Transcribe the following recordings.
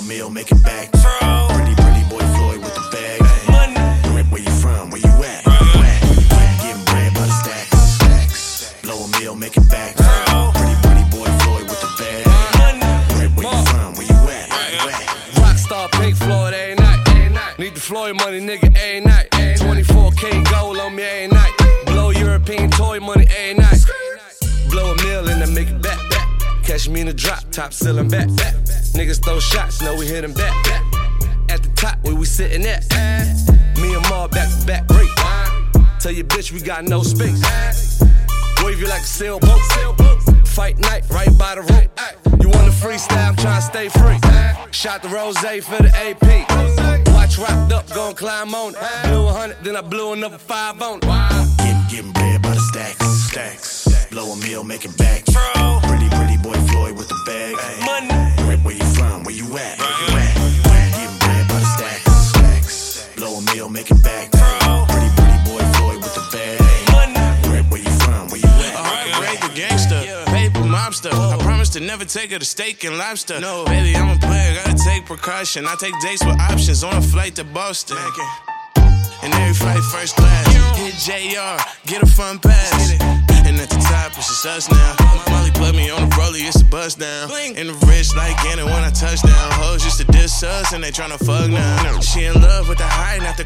a meal, make it back. Pretty, pretty boy Floyd with the bag. Money. Where, you from? Where you at? Where you at? Getting bread by the stacks. stacks. Blow a meal, make it back. Pretty, pretty boy Floyd with the bag. Money. Where, where you from? Where you at? Where you at? Rockstar Pink Floyd every night. Need the Floyd money, nigga, every night. 24K gold on me every night. Blow European toy money every night. Catch me in the drop, top ceiling back. back. Niggas throw shots, know we hit them back. back. At the top, where we sitting at. Me and Ma back to back, great. Tell your bitch we got no space. Wave you like a sailboat. Fight night right by the rope. You want the freestyle? I'm trying to stay free. Shot the rose for the AP. Watch wrapped up, gon' climb on it. Blew a hundred, then I blew another five on it. Getting, getting bread by the stacks. Stacks. Blow a meal, making back. Pretty, meal, making back. Pretty, pretty boy Floyd with the bag. Where, where you from? Where you at? Heartbreaker gangster, paper mobster. I promise to never take her to steak and lobster. No, baby, I'm a player, gotta take precaution. I take dates with options on a flight to Boston. And every flight first class. Hit JR, get a fun pass. And at the top, it's just us now. Molly put me on the rollie, it's a bust down. In the wrist like Anna when I touch down. Hoes used to diss us and they tryna fuck now. She in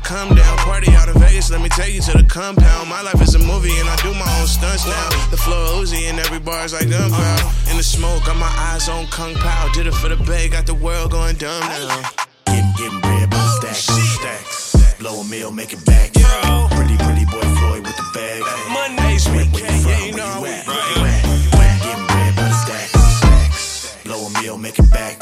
come down. Party out in Vegas, let me take you to the compound. My life is a movie and I do my own stunts now. The floor Uzi and every bar's like gunpowder. In the smoke, got my eyes on Kung Pao. Did it for the bay, got the world going dumb now. Getting, getting bread by the stacks. Stacks. Blow a meal, make it back. Pretty, pretty boy Floyd with the bag. Money, Where, where you from? yeah, Where you know you at? Where you at? Getting bread by the stacks. Stacks. Blow a meal, make it back.